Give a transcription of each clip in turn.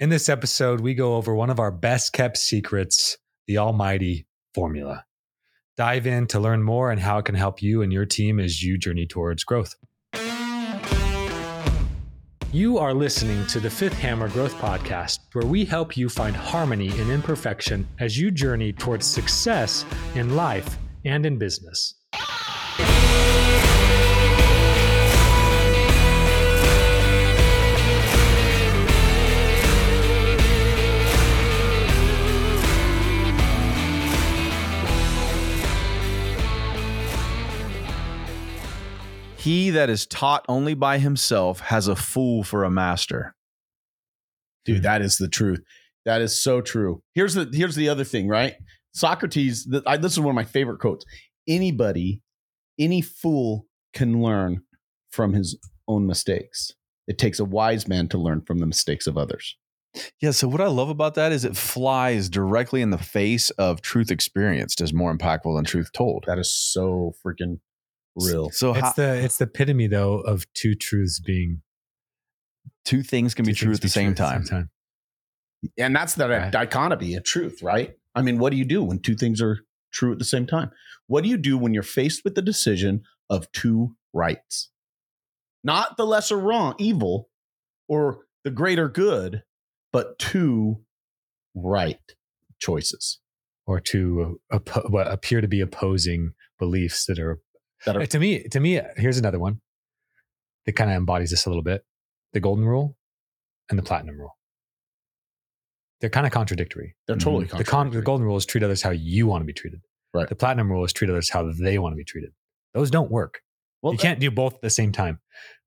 In this episode, we go over one of our best kept secrets, the almighty formula. Dive in to learn more and how it can help you and your team as you journey towards growth. You are listening to the Fifth Hammer Growth Podcast, where we help you find harmony in imperfection as you journey towards success in life and in business. He that is taught only by himself has a fool for a master. dude hmm. that is the truth that is so true here's the here's the other thing right socrates th- I, this is one of my favorite quotes anybody any fool can learn from his own mistakes it takes a wise man to learn from the mistakes of others Yeah. So what I love about that is it flies directly in the face of truth experienced is more impactful than truth told. that is so freaking real. So how, It's the it's the epitome though of two truths being two things can be true at the same time. and that's the Right. dichotomy of truth right? I mean what do you do when two things are true at the same time? What do you do when you're faced with the decision of two rights? Not the lesser wrong evil or the greater good but two right choices. Or two uh, oppo- what appear to be opposing beliefs that are that are uh, to me to me here's another one that kind of embodies this a little bit the golden rule and the platinum rule. They're kind of contradictory. They're mm-hmm. totally the, con- the golden rule is treat others how you want to be treated. Right. the platinum rule is treat others how they want to be treated. Those don't work. Well you can't do both at the same time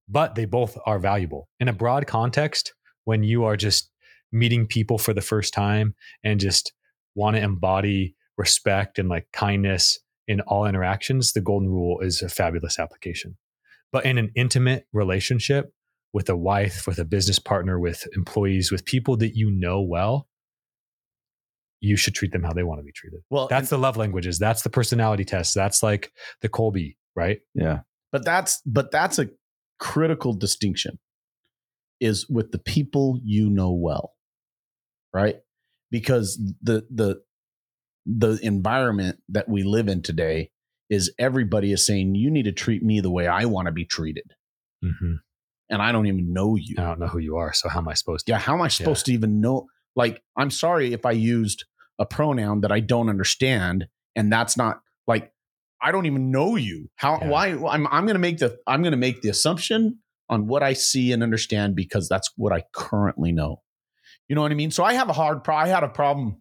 but they both are valuable. In a broad context when you are just meeting people for the first time and just want to embody respect and like kindness in all interactions the golden rule is a fabulous application. But in an intimate relationship with a wife with a business partner with employees with people that you know well you should treat them how they want to be treated. Well that's the love languages. That's the personality test. That's like the Kolbe right? Yeah. but that's but that's a critical distinction is with the people you know well right? Because the the the environment that we live in today is everybody is saying you need to treat me the way i want to be treated mm-hmm. and i don't even know you I don't know who you are, so how am I supposed to? yeah how am i supposed to even know like i'm sorry if i used a pronoun that i don't understand and that's not like i don't even know you how Yeah. why i'm, I'm going to make the i'm going to make the assumption on what i see and understand because that's what i currently know you know what i mean so i have a hard pro i had a problem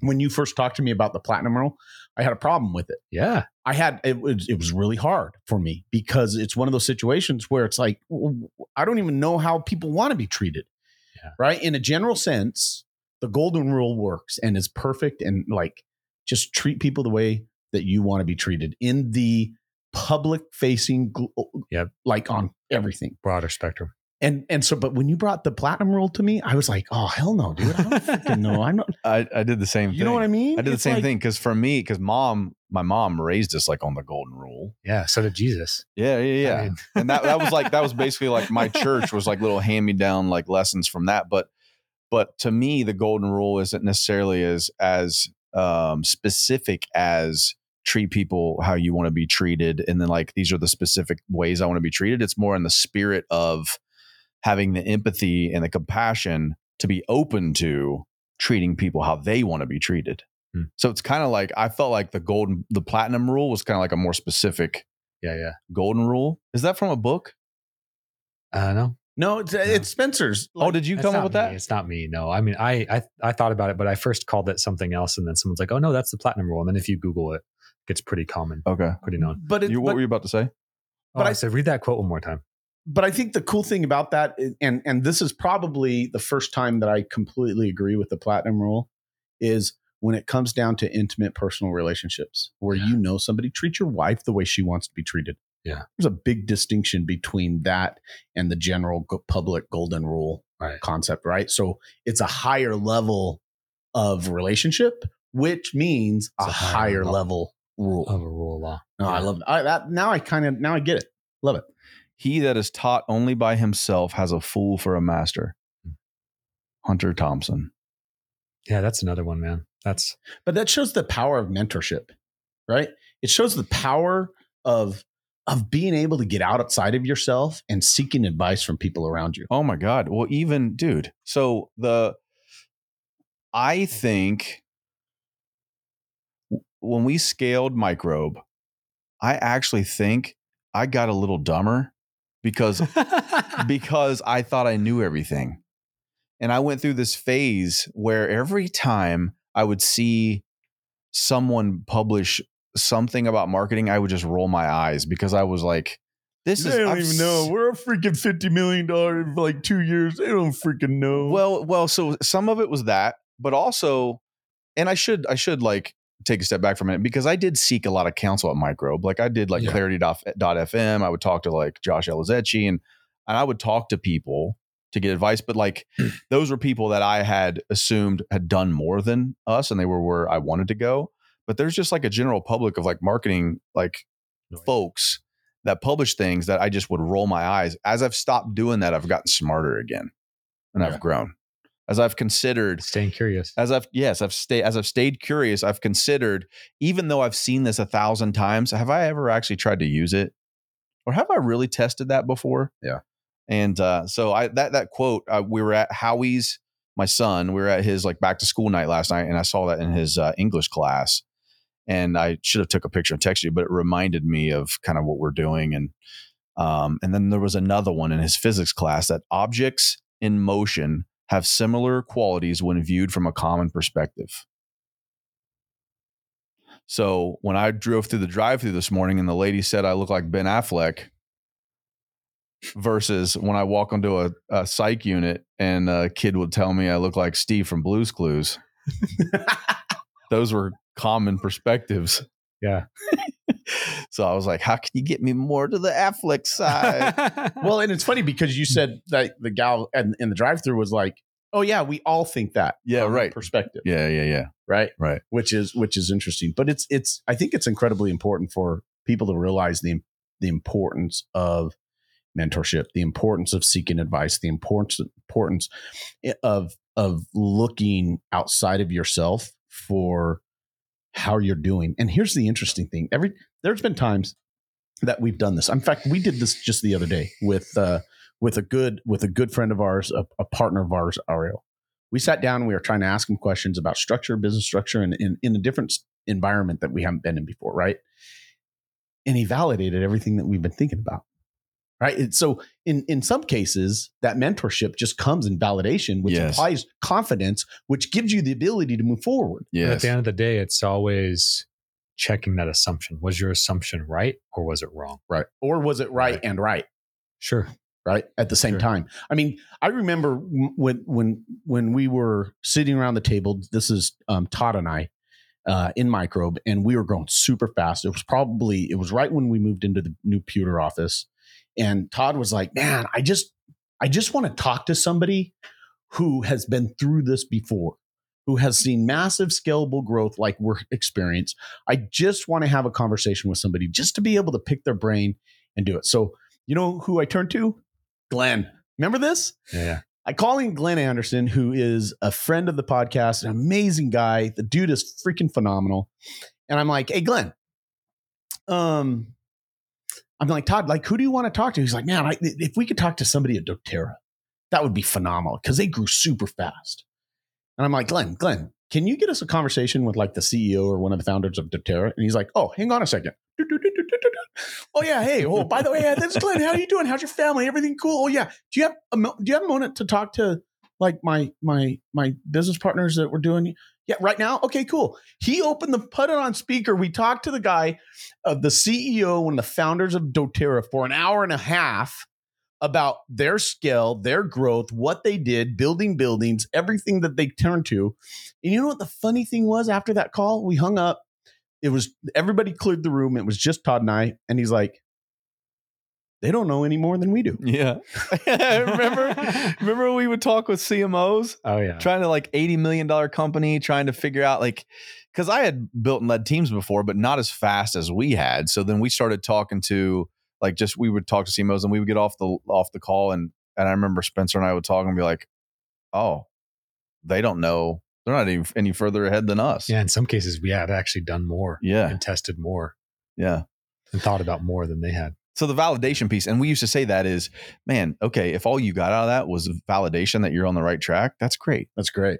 when you first talked to me about the platinum rule i had a problem with it Yeah, I had it was it was really hard for me because it's one of those situations where it's like I don't even know how people want to be treated. Yeah. Right? In a general sense, the golden rule works and is perfect and like just treat people the way that you want to be treated in the public facing Yep. like on everything. broader spectrum. And and so but when you brought the platinum rule to me, I was like, "Oh, hell no, dude. I don't freaking know. I'm not I, I did the same thing. You know what I mean? I did the It's same like- thing because for me, because mom, my mom raised us like on the golden rule. Yeah, so did Jesus. Yeah, yeah, yeah. I mean, and that that was like that was basically like my church was like little hand me down like lessons from that. But but to me, the golden rule isn't necessarily as as um, specific as treat people how you want to be treated, and then like these are the specific ways I want to be treated. It's more in the spirit of having the empathy and the compassion to be open to treating people how they want to be treated. Hmm. So it's kind of like I felt like the golden, the platinum rule was kind of like a more specific yeah, yeah. golden rule. Is that from a book? Uh, no. No, it's no. it's Spencer's. oh, did you come up with me. that? It's not me. No, I mean, I, I I thought about it, but I first called it something else, and then someone's like, "Oh no, that's the platinum rule." And then if you Google it, it gets pretty common, Okay. pretty known. but it, You, what but- were you about to say? But But I I- said, read that quote one more time. But I think the cool thing about that, is, and and this is probably the first time that I completely agree with the platinum rule, is when it comes down to intimate personal relationships, where Yeah. you know somebody treat your wife the way she wants to be treated. Yeah. there's a big distinction between that and the general public golden rule Right. concept, right? So it's a higher level of relationship, which means a, a higher higher level level rule. Of a rule of law. no, I Yeah. love I, that. Now I kind of now I get it. Love it. He that is taught only by himself has a fool for a master. Hmm. Hunter Thompson. Yeah, that's another one, man. That's But that shows the power of mentorship, right? It shows the power of of being able to get out outside of yourself and seeking advice from people around you. Oh my God. Well, even dude. So the I mm-hmm. think when we scaled microbe, I actually think I got a little dumber because because I thought I knew everything. And I went through this phase where every time I would see someone publish something about marketing, I would just roll my eyes because I was like, this is They don't I've s- We're a freaking fifty million dollar in like two years. They don't freaking know. Well, well, so some of it was that, but also, and I should I should like take a step back for a minute because I did seek a lot of counsel at Microbe. Like I did like Yeah. Clarity dot dot FM. I would talk to like Josh Elizetti and and I would talk to people to get advice. But like mm. those were people that I had assumed had done more than us, and they were where I wanted to go. But there's just like a general public of like marketing like folks that publish things that I just would roll my eyes. As I've stopped doing that, I've gotten smarter again, and Yeah. I've grown. As I've considered staying curious. as I've yes, I've stayed as I've stayed curious, I've considered, even though I've seen this a thousand times, have I ever actually tried to use it? Or have I really tested that before? Yeah. And uh, so I that that quote, uh, we were at Howie's, my son, we were at his like back to school night last night, and I saw that in his uh, English class. And I should have took a picture and texted you, but it reminded me of kind of what we're doing. And um, and then there was another one in his physics class that objects in motion have similar qualities when viewed from a common perspective. So when I drove through the drive-through this morning and the lady said I look like Ben Affleck, versus when I walk into a, a psych unit and a kid would tell me I look like Steve from Blue's Clues. Those were common perspectives. Yeah. so I was like, how can you get me more to the Affleck side? well, and it's funny because you said that the gal in, in the drive-through was like, "Oh yeah, we all think that." Yeah, right. Perspective, yeah, yeah, yeah. right, Right. which is which is interesting. But it's it's I think it's incredibly important for people to realize the the importance of mentorship, the importance of seeking advice, the importance importance of of looking outside of yourself for how you're doing. And here's the interesting thing: every there's been times that we've done this. In fact, we did this just the other day with uh, with a good with a good friend of ours, a, a partner of ours, Ariel. We sat down and we were trying to ask him questions about structure, business structure, and in, in a different environment that we haven't been in before, right? And he validated everything that we've been thinking about. Right. And so in in some cases, that mentorship just comes in validation, which Yes. implies confidence, which gives you the ability to move forward. And at the end of the day, it's always checking that assumption. Was your assumption right or was it wrong? Right. Or was it right, Right. and right? Sure. right at the same Sure. time i mean i remember when when when we were sitting around the table this is um, todd and i uh, in microbe and we were growing super fast it was probably it was right when we moved into the new pewter office and todd was like man i just i just want to talk to somebody who has been through this before who has seen massive scalable growth like we're experienced i just want to have a conversation with somebody just to be able to pick their brain and do it so you know who i turned to Glenn. Remember this? Yeah. I call in Glenn Anderson, who is a friend of the podcast, an amazing guy. The dude is freaking phenomenal. And I'm like, hey, Glenn, um, I'm like, Todd, like, who do you want to talk to? He's like, man, I, if we could talk to somebody at doTERRA, that would be phenomenal because they grew super fast. And I'm like, Glenn, Glenn, can you get us a conversation with like the CEO or one of the founders of doTERRA? And he's like, oh, hang on a second. Oh yeah, hey. Oh, by the way, uh, that's Glenn. How are you doing? How's your family? Everything cool? Oh yeah. Do you have a do you have a moment to talk to like my my my business partners that we're doing? Yeah, right now. Okay, cool. He opened the put it on speaker. We talked to the guy, of the CEO and the founders of doTERRA for an hour and a half about their scale, their growth, what they did, building buildings, everything that they turned to. And you know what the funny thing was after that call? We hung up. It was everybody cleared the room. It was just Todd and I. And he's like, they don't know any more than we do. Yeah. remember remember we would talk with CMOs Oh yeah. trying to like 80 million dollar company trying to figure out like cuz I had built and led teams before but not as fast as we had. So then we started talking to like just we would talk to CMOs and we would get off the off the call and and I remember Spencer and I would talk and be like, "Oh, they don't know. They're not even any further ahead than us. Yeah, in some cases, we had actually done more Yeah. and tested more Yeah. and thought about more than they had. So the validation piece, and we used to say that is, man, okay, if all you got out of that was validation that you're on the right track, that's great. That's great.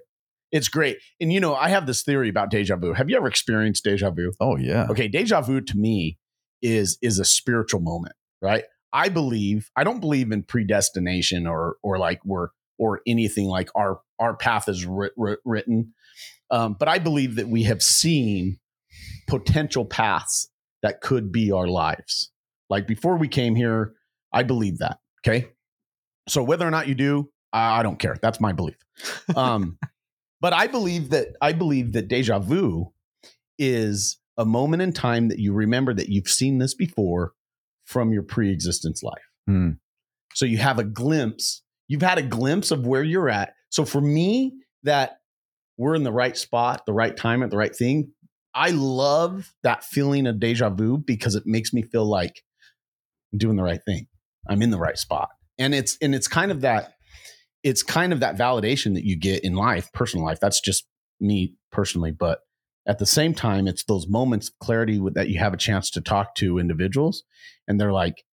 It's great. And you know, I have this theory about deja vu. Have you ever experienced deja vu? Oh yeah. Okay, deja vu to me is is a spiritual moment, right? I believe I don't believe in predestination or or like we're or anything like our our path is writ, writ, written, um, but I believe that we have seen potential paths that could be our lives. Like before we came here, I believe that. Okay, so whether or not you do, I, I don't care. That's my belief. Um, but I believe that I believe that deja vu is a moment in time that you remember that you've seen this before from your pre-existence life. Hmm. So you have a glimpse. You've had a glimpse of where you're at. So for me, that we're in the right spot, the right time, at the right thing. I love that feeling of deja vu because it makes me feel like I'm doing the right thing. I'm in the right spot. And it's and it's kind of that it's kind of that validation that you get in life, personal life. That's just me personally, but at the same time, it's those moments of clarity with, that you have a chance to talk to individuals, and they're like,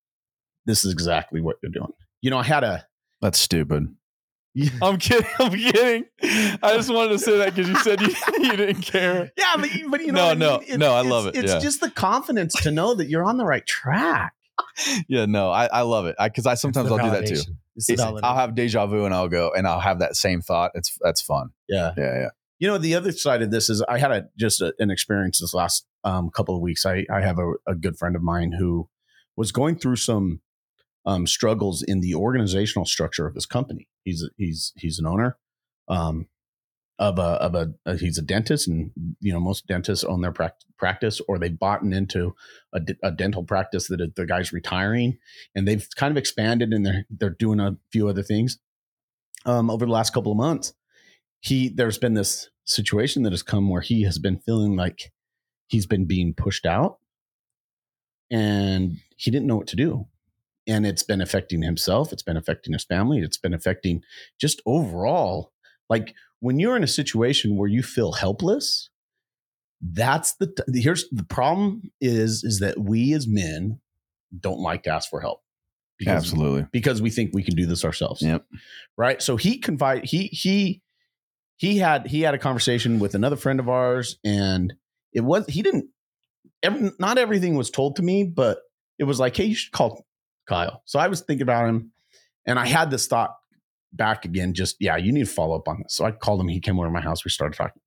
"This is exactly what you're doing." You know, I had a That's stupid. I'm kidding. I'm kidding. I just wanted to say that because you said you, you didn't care. yeah, but, you- but you No, know, what I no, mean? It's- no, I love it, It's yeah. just the confidence to know that you're on the right track. Yeah, no, I, I love it. Because I sometimes I'll the do that too. It's the It's- validation. I'll have deja vu and I'll go and I'll have that same thought. It's that's fun. yeah. Yeah, yeah. You know, the other side of this is I had a just a, an experience this last um, couple of weeks. I, I have a, a good friend of mine who was going through some um, struggles in the organizational structure of his company. He's he's he's an owner um, of a of a, a he's a dentist, and you know most dentists own their prac- practice, or they've bought into a dental practice that the guy's retiring, and they've kind of expanded and they're they're doing a few other things um, over the last couple of months he there's been this situation that has come where he has been feeling like he's been being pushed out and he didn't know what to do and it's been affecting himself it's been affecting his family it's been affecting just overall like when you're in a situation where you feel helpless that's the here's the problem is is that we as men don't like to ask for help Absolutely. because we think we can do this ourselves. Yep. Right. So he confide he he he had he had a conversation with another friend of ours, and it was he didn't. Every, not everything was told to me, but it was like, hey, you should call Kyle. So I was thinking about him, and I had this thought back again. Just yeah, you need to follow up on this. So I called him. He came over to my house. We started talking.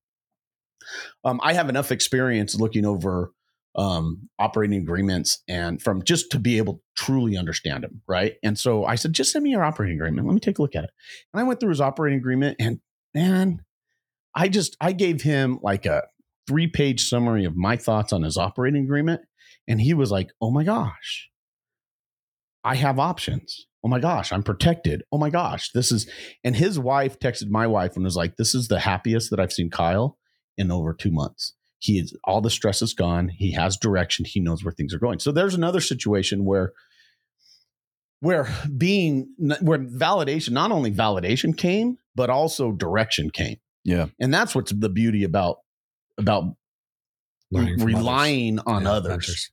Um, I have enough experience looking over um, operating agreements and from just to be able to truly understand them, right? And so I said, just send me your operating agreement. Let me take a look at it. And I went through his operating agreement, and man, I just I gave him like a three page summary of my thoughts on his operating agreement, and he was like, "Oh my gosh, I have options." Oh my gosh, I'm protected. Oh my gosh, this is. And his wife texted my wife and was like, "This is the happiest that I've seen Kyle in over two months." he is all the stress is gone he has direction he knows where things are going so there's another situation where where being where validation not only validation came but also direction came Yeah. and that's what's the beauty about about Learning from others. relying on Yeah, others mentors.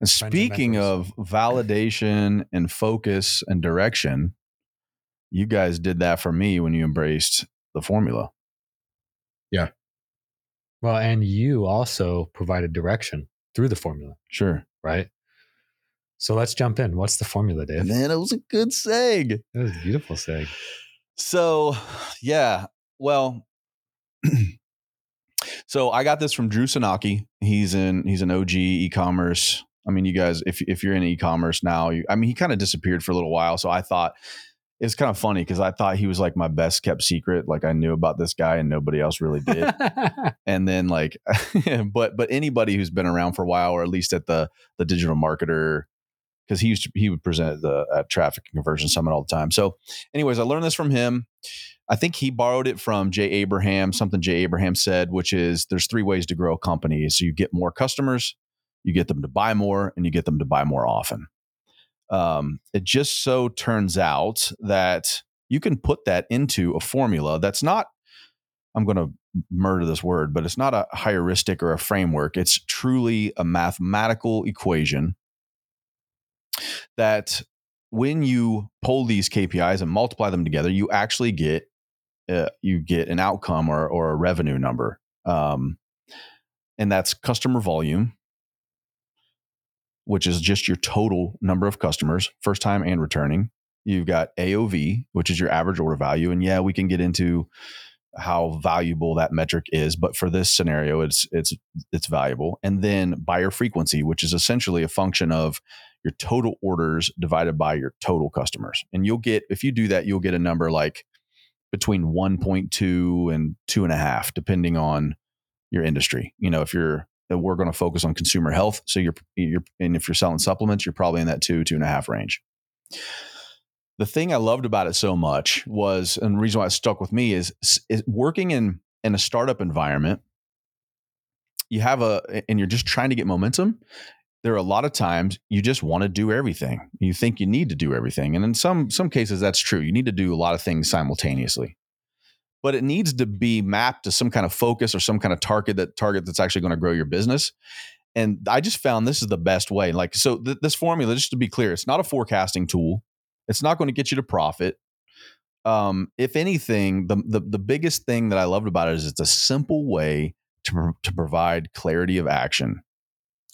And speaking of validation and focus and direction, you guys did that for me when you embraced the formula. Yeah well, and you also provided direction through the formula, Sure. right? So let's jump in. What's the formula, Dave? Man, it was a good seg. That was a beautiful say. So, yeah. Well, so I got this from Drew Sanocki. He's in he's an OG e-commerce. I mean, you guys, if if you're in e-commerce now, you, I mean, he kind of disappeared for a little while. So I thought it's kind of funny because I thought he was like my best kept secret. Like I knew about this guy and nobody else really did. and then like, but but anybody who's been around for a while, or at least at the the digital marketer, because he used to he would present the at traffic conversion summit all the time. So, anyways, I learned this from him. I think he borrowed it from Jay Abraham, something Jay Abraham said, which is there's three ways to grow a company. So you get more customers, you get them to buy more, and you get them to buy more often. Um, it just so turns out that you can put that into a formula that's not I'm going to murder this word, but it's not a heuristic or a framework. It's truly a mathematical equation that when you pull these KPIs and multiply them together, you actually get uh, you get an outcome or or a revenue number, um, and that's customer volume, which is just your total number of customers, first time and returning. You've got AOV, which is your average order value, and yeah, we can get into how valuable that metric is but for this scenario it's it's it's valuable and then buyer frequency which is essentially a function of your total orders divided by your total customers and you'll get if you do that you'll get a number like between 1.2 and two and a half depending on your industry you know if you're we're going to focus on consumer health so you're you're and if you're selling supplements you're probably in that two two and a half range the thing I loved about it so much was, and the reason why it stuck with me is, is working in in a startup environment. You have a, and you're just trying to get momentum. There are a lot of times you just want to do everything. You think you need to do everything, and in some some cases that's true. You need to do a lot of things simultaneously, but it needs to be mapped to some kind of focus or some kind of target that target that's actually going to grow your business and I just found this is the best way. Like, so th- this formula, just to be clear, it's not a forecasting tool. It's not going to get you to profit. Um, if anything, the, the the biggest thing that I loved about it is it's a simple way to to provide clarity of action.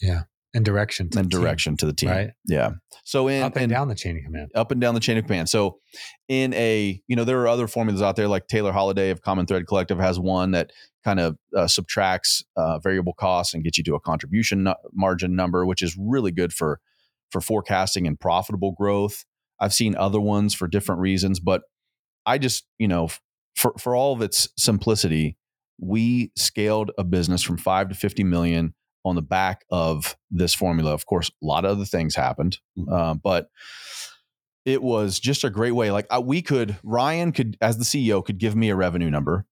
Yeah, and direction and direction team, to the team. Right. Yeah. So in up and in, down the chain of command. Up and down the chain of command. So in a you know there are other formulas out there like Taylor Holiday of Common Thread Collective has one that kind of uh, subtracts uh, variable costs and gets you to a contribution margin number, which is really good for for forecasting and profitable growth. I've seen other ones for different reasons, but I just, you know, for for all of its simplicity, we scaled a business from 5 to 50 million on the back of this formula. Of course, a lot of other things happened, mm-hmm. uh, but it was just a great way. Like uh, we could, Ryan could, as the CEO, could give me a revenue number,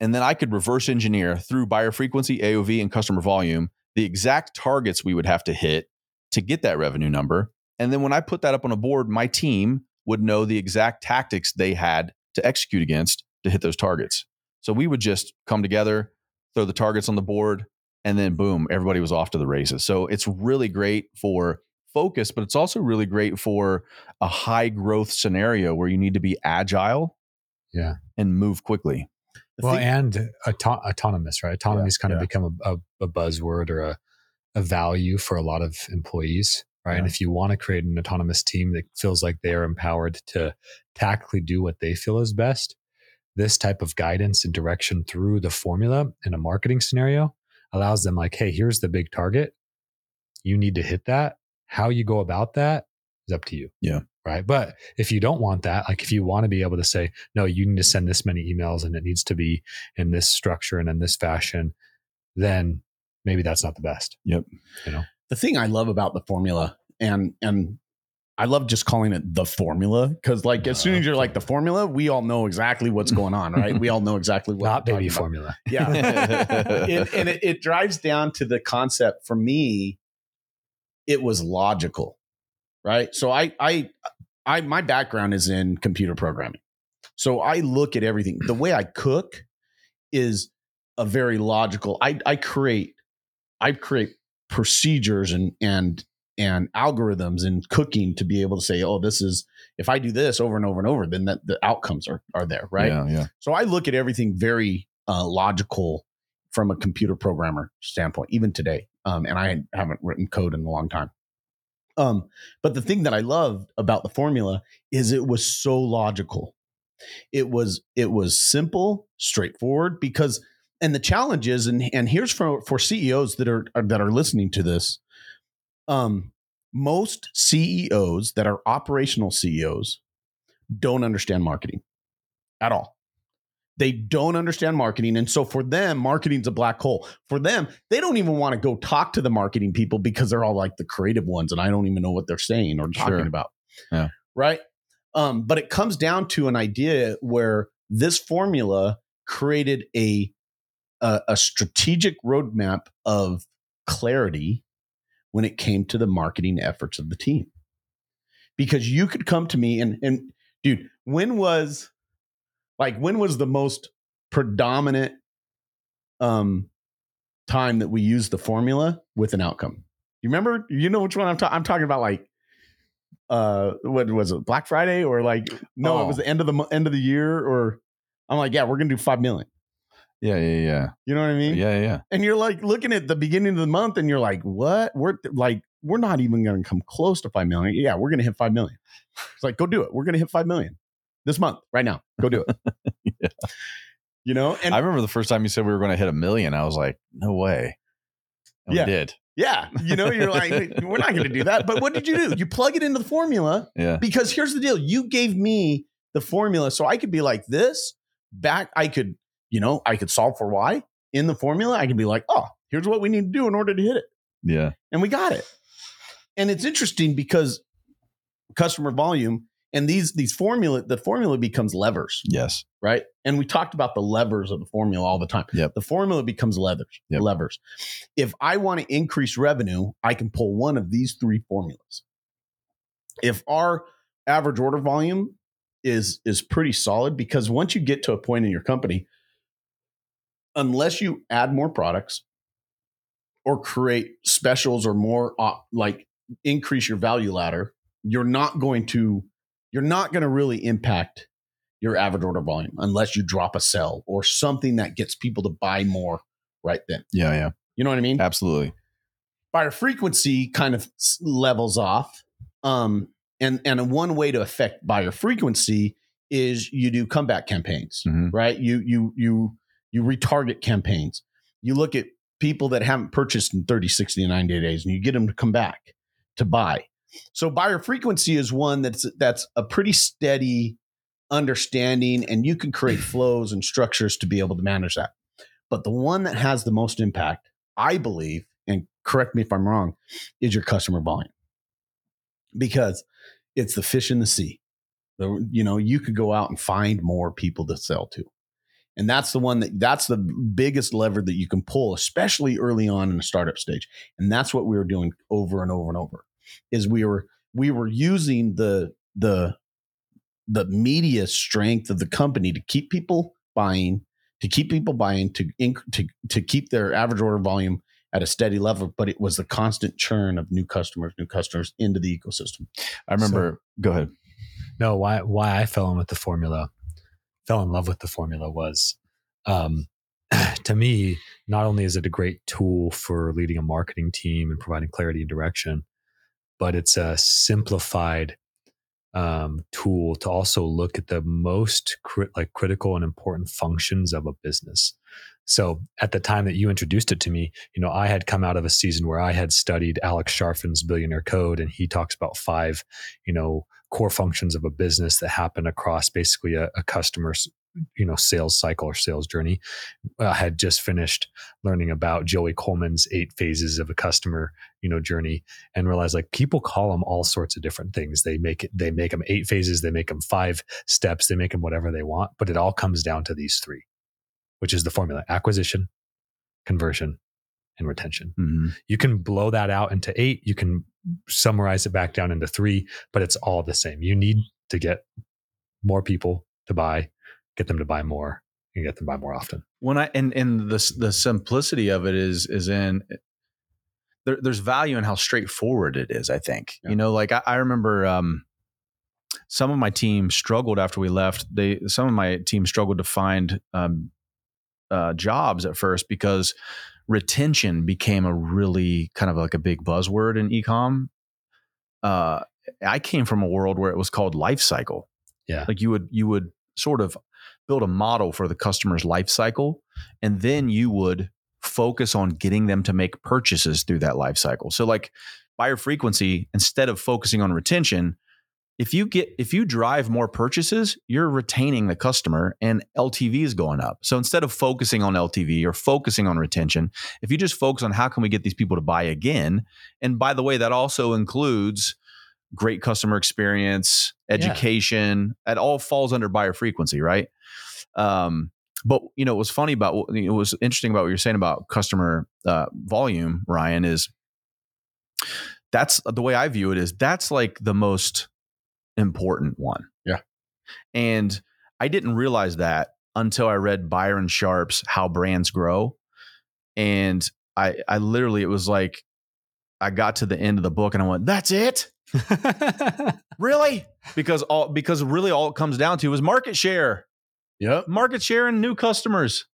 and then I could reverse engineer through buyer frequency, AOV, and customer volume the exact targets we would have to hit to get that revenue number. And then when I put that up on a board, my team would know the exact tactics they had to execute against to hit those targets. So we would just come together, throw the targets on the board, and then boom, everybody was off to the races. So it's really great for focus, but it's also really great for a high growth scenario where you need to be agile yeah and move quickly well thing- and auto- autonomous right autonomy has kind yeah. of become a, a, a, buzzword or a, a value for a lot of employees right? Yeah. And if you want to create an autonomous team that feels like they are empowered to tactically do what they feel is best, this type of guidance and direction through the formula in a marketing scenario allows them like, hey, here's the big target. You need to hit that. How you go about that is up to you. Yeah. Right. But if you don't want that, like if you want to be able to say, no, you need to send this many emails and it needs to be in this structure and in this fashion, then maybe that's not the best. Yep. You know? the thing I love about the formula and and I love just calling it the formula because, like, as soon as oh, you're like the formula, we all know exactly what's going on, right? we all know exactly what. Not baby formula. Yeah, it, and it, it drives down to the concept. For me, it was logical, right? So I, I, I, my background is in computer programming, so I look at everything. The way I cook is a very logical. I, I create, I create procedures and and and algorithms and cooking to be able to say, oh, this is if I do this over and over and over, then that the outcomes are are there, right? Yeah, yeah. So I look at everything very uh, logical from a computer programmer standpoint, even today. Um, and I haven't written code in a long time. Um, but the thing that I loved about the formula is it was so logical. It was it was simple, straightforward because and the challenge is and and here's for for CEOs that are that are listening to this um, most CEOs that are operational CEOs don't understand marketing at all. They don't understand marketing. And so for them, marketing's a black hole. For them, they don't even want to go talk to the marketing people because they're all like the creative ones and I don't even know what they're saying or talking sure. about. Yeah. Right. Um, but it comes down to an idea where this formula created a, a, a strategic roadmap of clarity when it came to the marketing efforts of the team. Because you could come to me and and dude, when was like when was the most predominant um time that we used the formula with an outcome. You remember? You know which one I'm talking? I'm talking about like uh what was it black friday or like no it was Oh. the end of the end of the year or i'm like yeah we're gonna do five million Yeah, yeah, yeah. you know what i mean Yeah, yeah. and you're like looking at the beginning of the month and you're like what we're like we're not even gonna come close to five million yeah we're gonna hit five million it's like go do it we're gonna hit five million this month right now go do it Yeah. you know and I remember the first time you said we were going to hit a million. I was like, no way. And Yeah. We did. yeah you know you're like we're not gonna do that but what did you do you plug it into the formula Yeah. because here's the deal you gave me the formula so i could be like this back i could you know i could solve for y in the formula i could be like oh here's what we need to do in order to hit it Yeah. and we got it and it's interesting because customer volume and these these formula the formula becomes levers Yes. right and we talked about the levers of the formula all the time Yep. the formula becomes levers Yep. levers if i want to increase revenue i can pull one of these three formulas if our average order volume is is pretty solid because once you get to a point in your company unless you add more products or create specials or more op- like increase your value ladder you're not going to you're not going to really impact your average order volume unless you drop a sell or something that gets people to buy more right then Yeah. Yeah. you know what i mean Absolutely. buyer frequency kind of levels off. Um, and and one way to affect buyer frequency is you do comeback campaigns, Mhm. right? You you you you retarget campaigns. You look at people that haven't purchased in 30, 60, and 90 days, and you get them to come back to buy. So buyer frequency is one that's that's a pretty steady understanding, and you can create flows and structures to be able to manage that. But the one that has the most impact, I believe, and correct me if I'm wrong, is your customer volume. Because it's the fish in the sea. The- you know, you could go out and find more people to sell to. And that's the one that that's the biggest lever that you can pull, especially early on in the startup stage. And that's what we were doing over and over and over. Is we were we were using the the the media strength of the company to keep people buying, to keep people buying, to inc- to to keep their average order volume at a steady level. But it was the constant churn of new customers, new customers into the ecosystem. I remember. go ahead. No, why why I fell in with the formula, fell in love with the formula was, um, to me, not only is it a great tool for leading a marketing team and providing clarity and direction, but it's a simplified um, tool to also look at the most cri- like critical and important functions of a business. So at the time that you introduced it to me, you know, I had come out of a season where I had studied Alex Charfen's Billionaire Code, and he talks about five, you know, core functions of a business that happen across basically a, a customer's, you know, sales cycle or sales journey. I had just finished learning about Joey Coleman's eight phases of a customer, you know, journey, and realized like people call them all sorts of different things. They make it, they make them eight phases, they make them five steps, they make them whatever they want, but it all comes down to these three which is the formula acquisition, conversion, and retention. Mhm. You can blow that out into eight. You can summarize it back down into three, but it's all the same. You need to get more people to buy, get them to buy more, and get them to buy more often. when I and and the the simplicity of it is is in there, there's value in how straightforward it is. I think Yeah. you know, like I, I remember um, some of my team struggled after we left. They some of my team struggled to find um, uh, jobs at first because retention became a really kind of like a big buzzword in ecom. Uh, I came from a world where it was called life cycle. Yeah. like you would you would sort of build a model for the customer's life cycle and then you would focus on getting them to make purchases through that life cycle so like buyer frequency instead of focusing on retention if you get if you drive more purchases you're retaining the customer and ltv is going up so instead of focusing on ltv or focusing on retention if you just focus on how can we get these people to buy again and by the way that also includes great customer experience education It all falls under buyer frequency right um, but you know, what was funny about what it was interesting about what you're saying about customer uh, volume, Ryan, is that's the way I view it. Is that's like the most important one. Yeah. and I didn't realize that until I read Byron Sharp's How Brands Grow. And I I literally it was like I got to the end of the book and I went, "That's it? Really?" Because all because really all it comes down to is market share. Yep. Market share and new customers.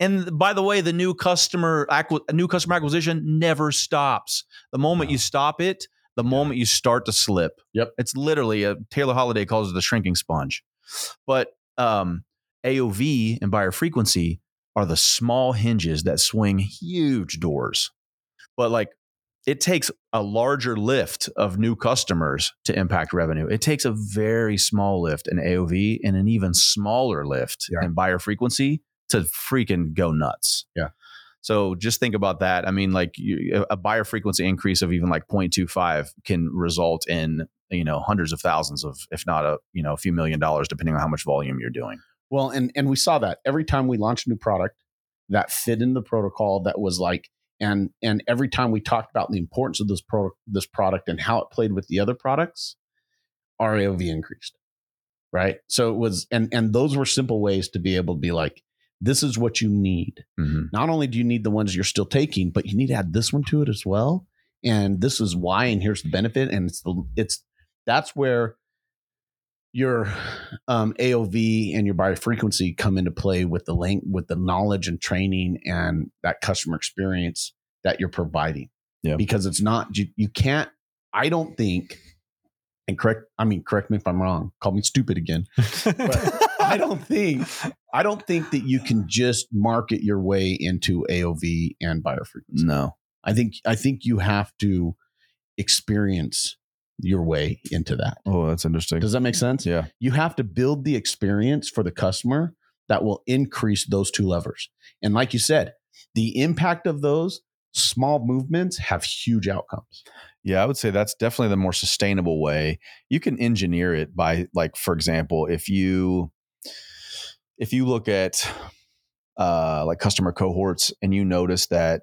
And by the way, the new customer new customer acquisition never stops. The moment No. you stop it, the moment you start to slip. Yep. It's literally a Taylor Holiday calls it the shrinking sponge. But um, AOV and buyer frequency are the small hinges that swing huge doors. But like it takes a larger lift of new customers to impact revenue. It takes a very small lift in AOV and an even smaller lift Yeah. in buyer frequency to freaking go nuts. Yeah. So just think about that. I mean, like you, a buyer frequency increase of even like 0.25 can result in you know hundreds of thousands of, if not a you know a few million dollars, depending on how much volume you're doing. Well, and and we saw that every time we launched a new product that fit in the protocol that was like and and every time we talked about the importance of this pro this product and how it played with the other products, our AOV increased. Right. So it was and and those were simple ways to be able to be like, this is what you need. Mhm. Not only do you need the ones you're still taking, but you need to add this one to it as well. And this is why, and here's the benefit. And it's the it's that's where your um, AOV and your buyer frequency come into play with the link with the knowledge and training and that customer experience that you're providing. Yeah. Because it's not you, you can't. I don't think. And correct. I mean, correct me if I'm wrong. Call me stupid again. But I don't think I don't think that you can just market your way into AOV and buyer frequency. No. I think I think you have to experience your way into that. Oh, that's interesting. Does that make sense? yeah. You have to build the experience for the customer that will increase those two levers. And like you said, the impact of those small movements have huge outcomes. Yeah, I would say that's definitely the more sustainable way. You can engineer it by like for example, if you if you look at uh like customer cohorts and you notice that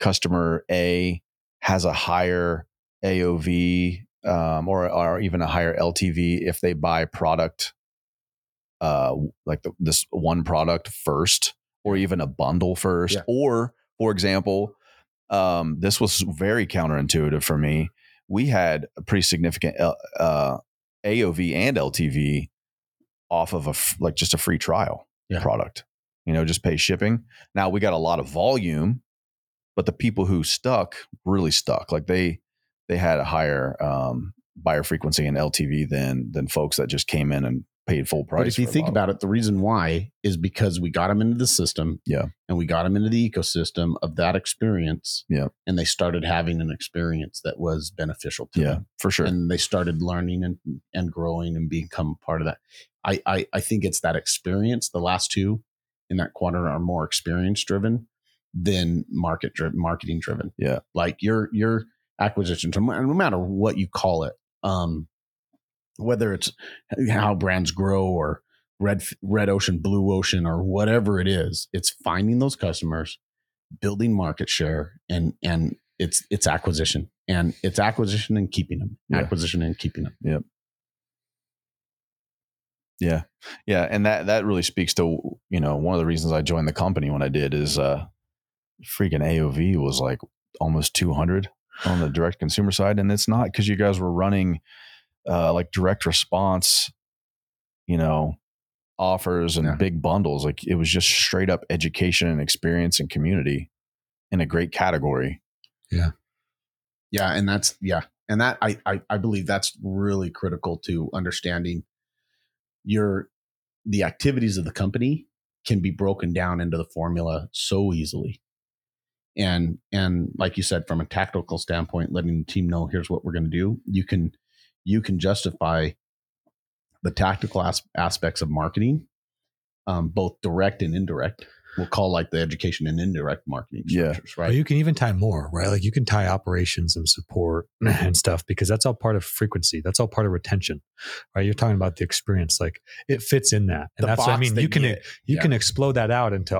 customer A has a higher AOV um, or or even a higher LTV if they buy product uh like the, this one product first or even a bundle first Yeah. or for example um, this was very counterintuitive for me. We had a pretty significant L- uh, AOV and LTV off of a f- like just a free trial Yeah. product. You know, just pay shipping. Now we got a lot of volume, but the people who stuck really stuck. Like they they had a higher um, buyer frequency and LTV than than folks that just came in and paid full price. But if you think about it, the reason why is because we got them into the system. Yeah. And we got them into the ecosystem of that experience. Yeah. And they started having an experience that was beneficial to yeah, them. for sure. And they started learning and, and growing and become part of that. I, I, I think it's that experience. The last two in that quadrant are more experience driven than market driven, marketing driven. Yeah. Like your, your acquisition, no matter what you call it, um, whether it's how brands grow or red red ocean blue ocean or whatever it is it's finding those customers building market share and and it's it's acquisition and it's acquisition and keeping them Yeah. acquisition and keeping them Yep. Yeah. Yeah. And that that really speaks to, you know, one of the reasons I joined the company when I did is uh freaking AOV was like almost 200 on the direct consumer side. And it's not because you guys were running uh like direct response, you know, offers and Yeah. big bundles. Like it was just straight up education and experience and community in a great category. yeah Yeah. and that's yeah and that I, I i believe that's really critical to understanding your the activities of the company can be broken down into the formula so easily and and like you said from a tactical standpoint letting the team know here's what we're going to do you can you can justify the tactical as- aspects of marketing um, both direct and indirect we'll call like the education and indirect marketing Yeah. structures But right you can even tie more, right? Like you can tie operations and support and stuff because that's all part of frequency. That's all part of retention, right? You're talking about the experience, like it fits in that, and The that's what I mean. You can get. you Yeah. can explode that out into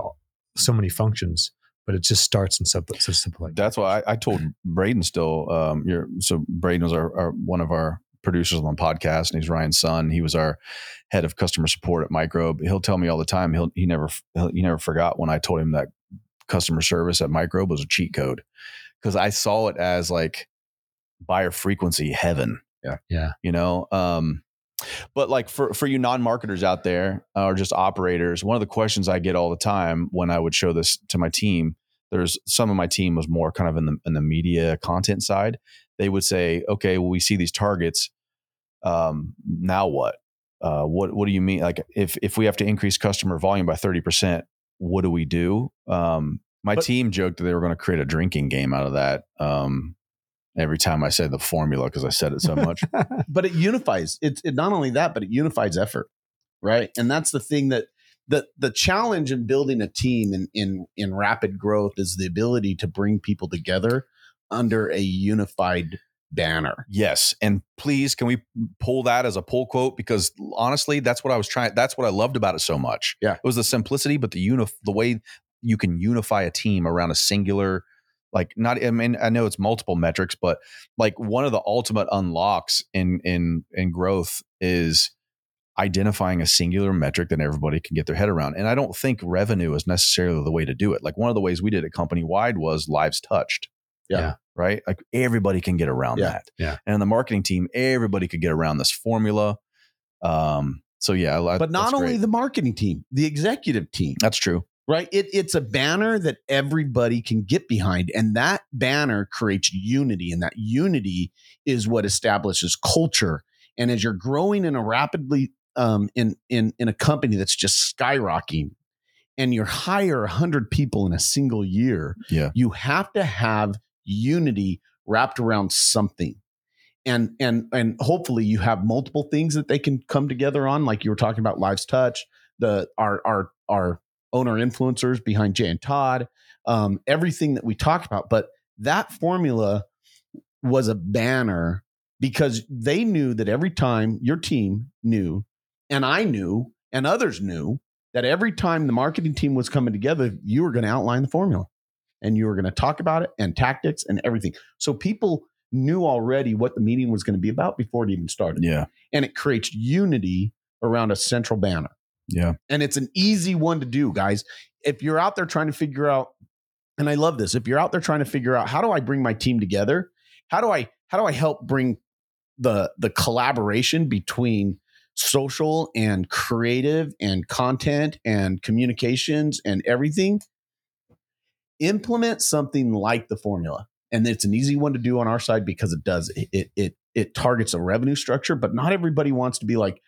so many functions, but it just starts in simple, so simple. Like That's why I, I told Braden still. Um, you're, so Braden was our, our one of our producers on the podcast, and he's Ryan's son. He was our head of customer support at Microbe. He'll tell me all the time. He'll he never he'll, he never forgot when I told him that customer service at Microbe was a cheat code because I saw it as like buyer frequency heaven. Yeah. Yeah. You know, um, but like for for you non-marketers out there uh, or just operators, one of the questions I get all the time when I would show this to my team, there's some of my team was more kind of in the in the media content side. They would say, "Okay, well, we see these targets. Um, now what? Uh, what what do you mean? Like if if we have to increase customer volume by thirty percent, what do we do?" Um, my But- team joked that they were going to create a drinking game out of that. Um, every time I said the formula because I said it so much. but it unifies. It's it, not only that, but it unifies effort, right? And that's the thing that the the challenge in building a team in in in rapid growth is the ability to bring people together under a unified banner. Yes. And please, can we pull that as a pull quote? Because honestly, that's what I was trying. That's what I loved about it so much. Yeah. It was the simplicity, but the unif- the way you can unify a team around a singular, like not, I mean, I know it's multiple metrics, but like one of the ultimate unlocks in, in, in growth is identifying a singular metric that everybody can get their head around. And I don't think revenue is necessarily the way to do it. Like one of the ways we did it company wide was lives touched. Yeah. Yeah. Right. Like everybody can get around Yeah. that. Yeah. And the marketing team, everybody could get around this formula. Um, so yeah, I- But not only great. the marketing team, the executive team. that's true. right? It, it's a banner that everybody can get behind, and that banner creates unity, and that unity is what establishes culture. And as you're growing in a rapidly um, in in in a company that's just skyrocketing, and you hire hundred people in a single year, Yeah. you have to have unity wrapped around something. And and and hopefully you have multiple things that they can come together on, like you were talking about Lives Touch, the our our our owner influencers behind Jay and Todd, um, everything that we talked about. But that formula was a banner because they knew that every time your team knew, and I knew, and others knew that every time the marketing team was coming together, you were going to outline the formula and you were going to talk about it and tactics and everything. So people knew already what the meeting was going to be about before it even started. Yeah. And it creates unity around a central banner Yeah. and it's an easy one to do guys if you're out there trying to figure out and i love this if you're out there trying to figure out how do i bring my team together how do i how do i help bring the the collaboration between social and creative and content and communications and everything implement something like the formula and it's an easy one to do on our side because it does it it it, targets a revenue structure but not everybody wants to be like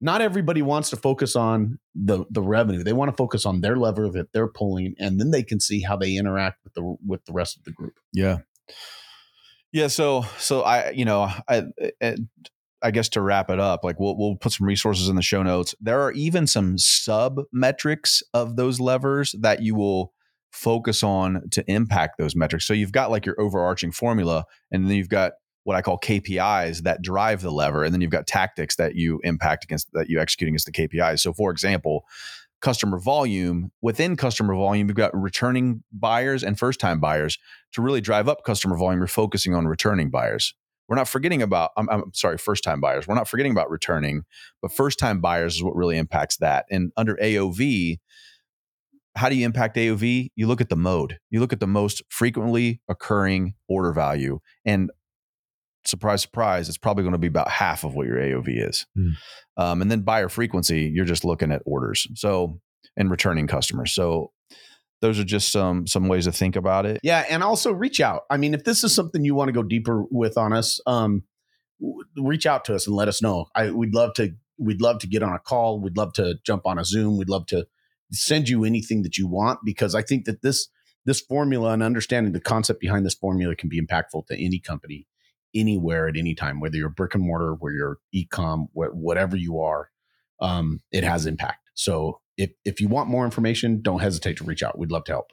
not everybody wants to focus on the the revenue. They want to focus on their lever that they're pulling, and then they can see how they interact with the with the rest of the group. Yeah. Yeah. So, so I, you know, I, I, I guess to wrap it up, like we'll, we'll put some resources in the show notes. There are even some sub metrics of those levers that you will focus on to impact those metrics. So you've got like your overarching formula, and then you've got what I call KPIs that drive the lever, and then you've got tactics that you impact against that you execute against the KPIs. So, for example, customer volume within customer volume, you've got returning buyers and first time buyers. To really drive up customer volume, you're focusing on returning buyers. We're not forgetting about, I'm, I'm sorry, first time buyers. We're not forgetting about returning, but first time buyers is what really impacts that. And under AOV, how do you impact AOV? You look at the mode. You look at the most frequently occurring order value. And surprise, surprise, it's probably going to be about half of what your AOV is. Hmm. Um, and then buyer frequency, you're just looking at orders. So, and returning customers. So, those are just some some ways to think about it. Yeah, and also reach out. I mean, if this is something you want to go deeper with on us, um, w- reach out to us and let us know. I we'd love to we'd love to get on a call. We'd love to jump on a Zoom. We'd love to send you anything that you want because I think that this this formula and understanding the concept behind this formula can be impactful to any company anywhere at any time, whether you're brick and mortar, where you're e-com, wh- whatever you are, um, it has impact. So if if you want more information, don't hesitate to reach out. We'd love to help.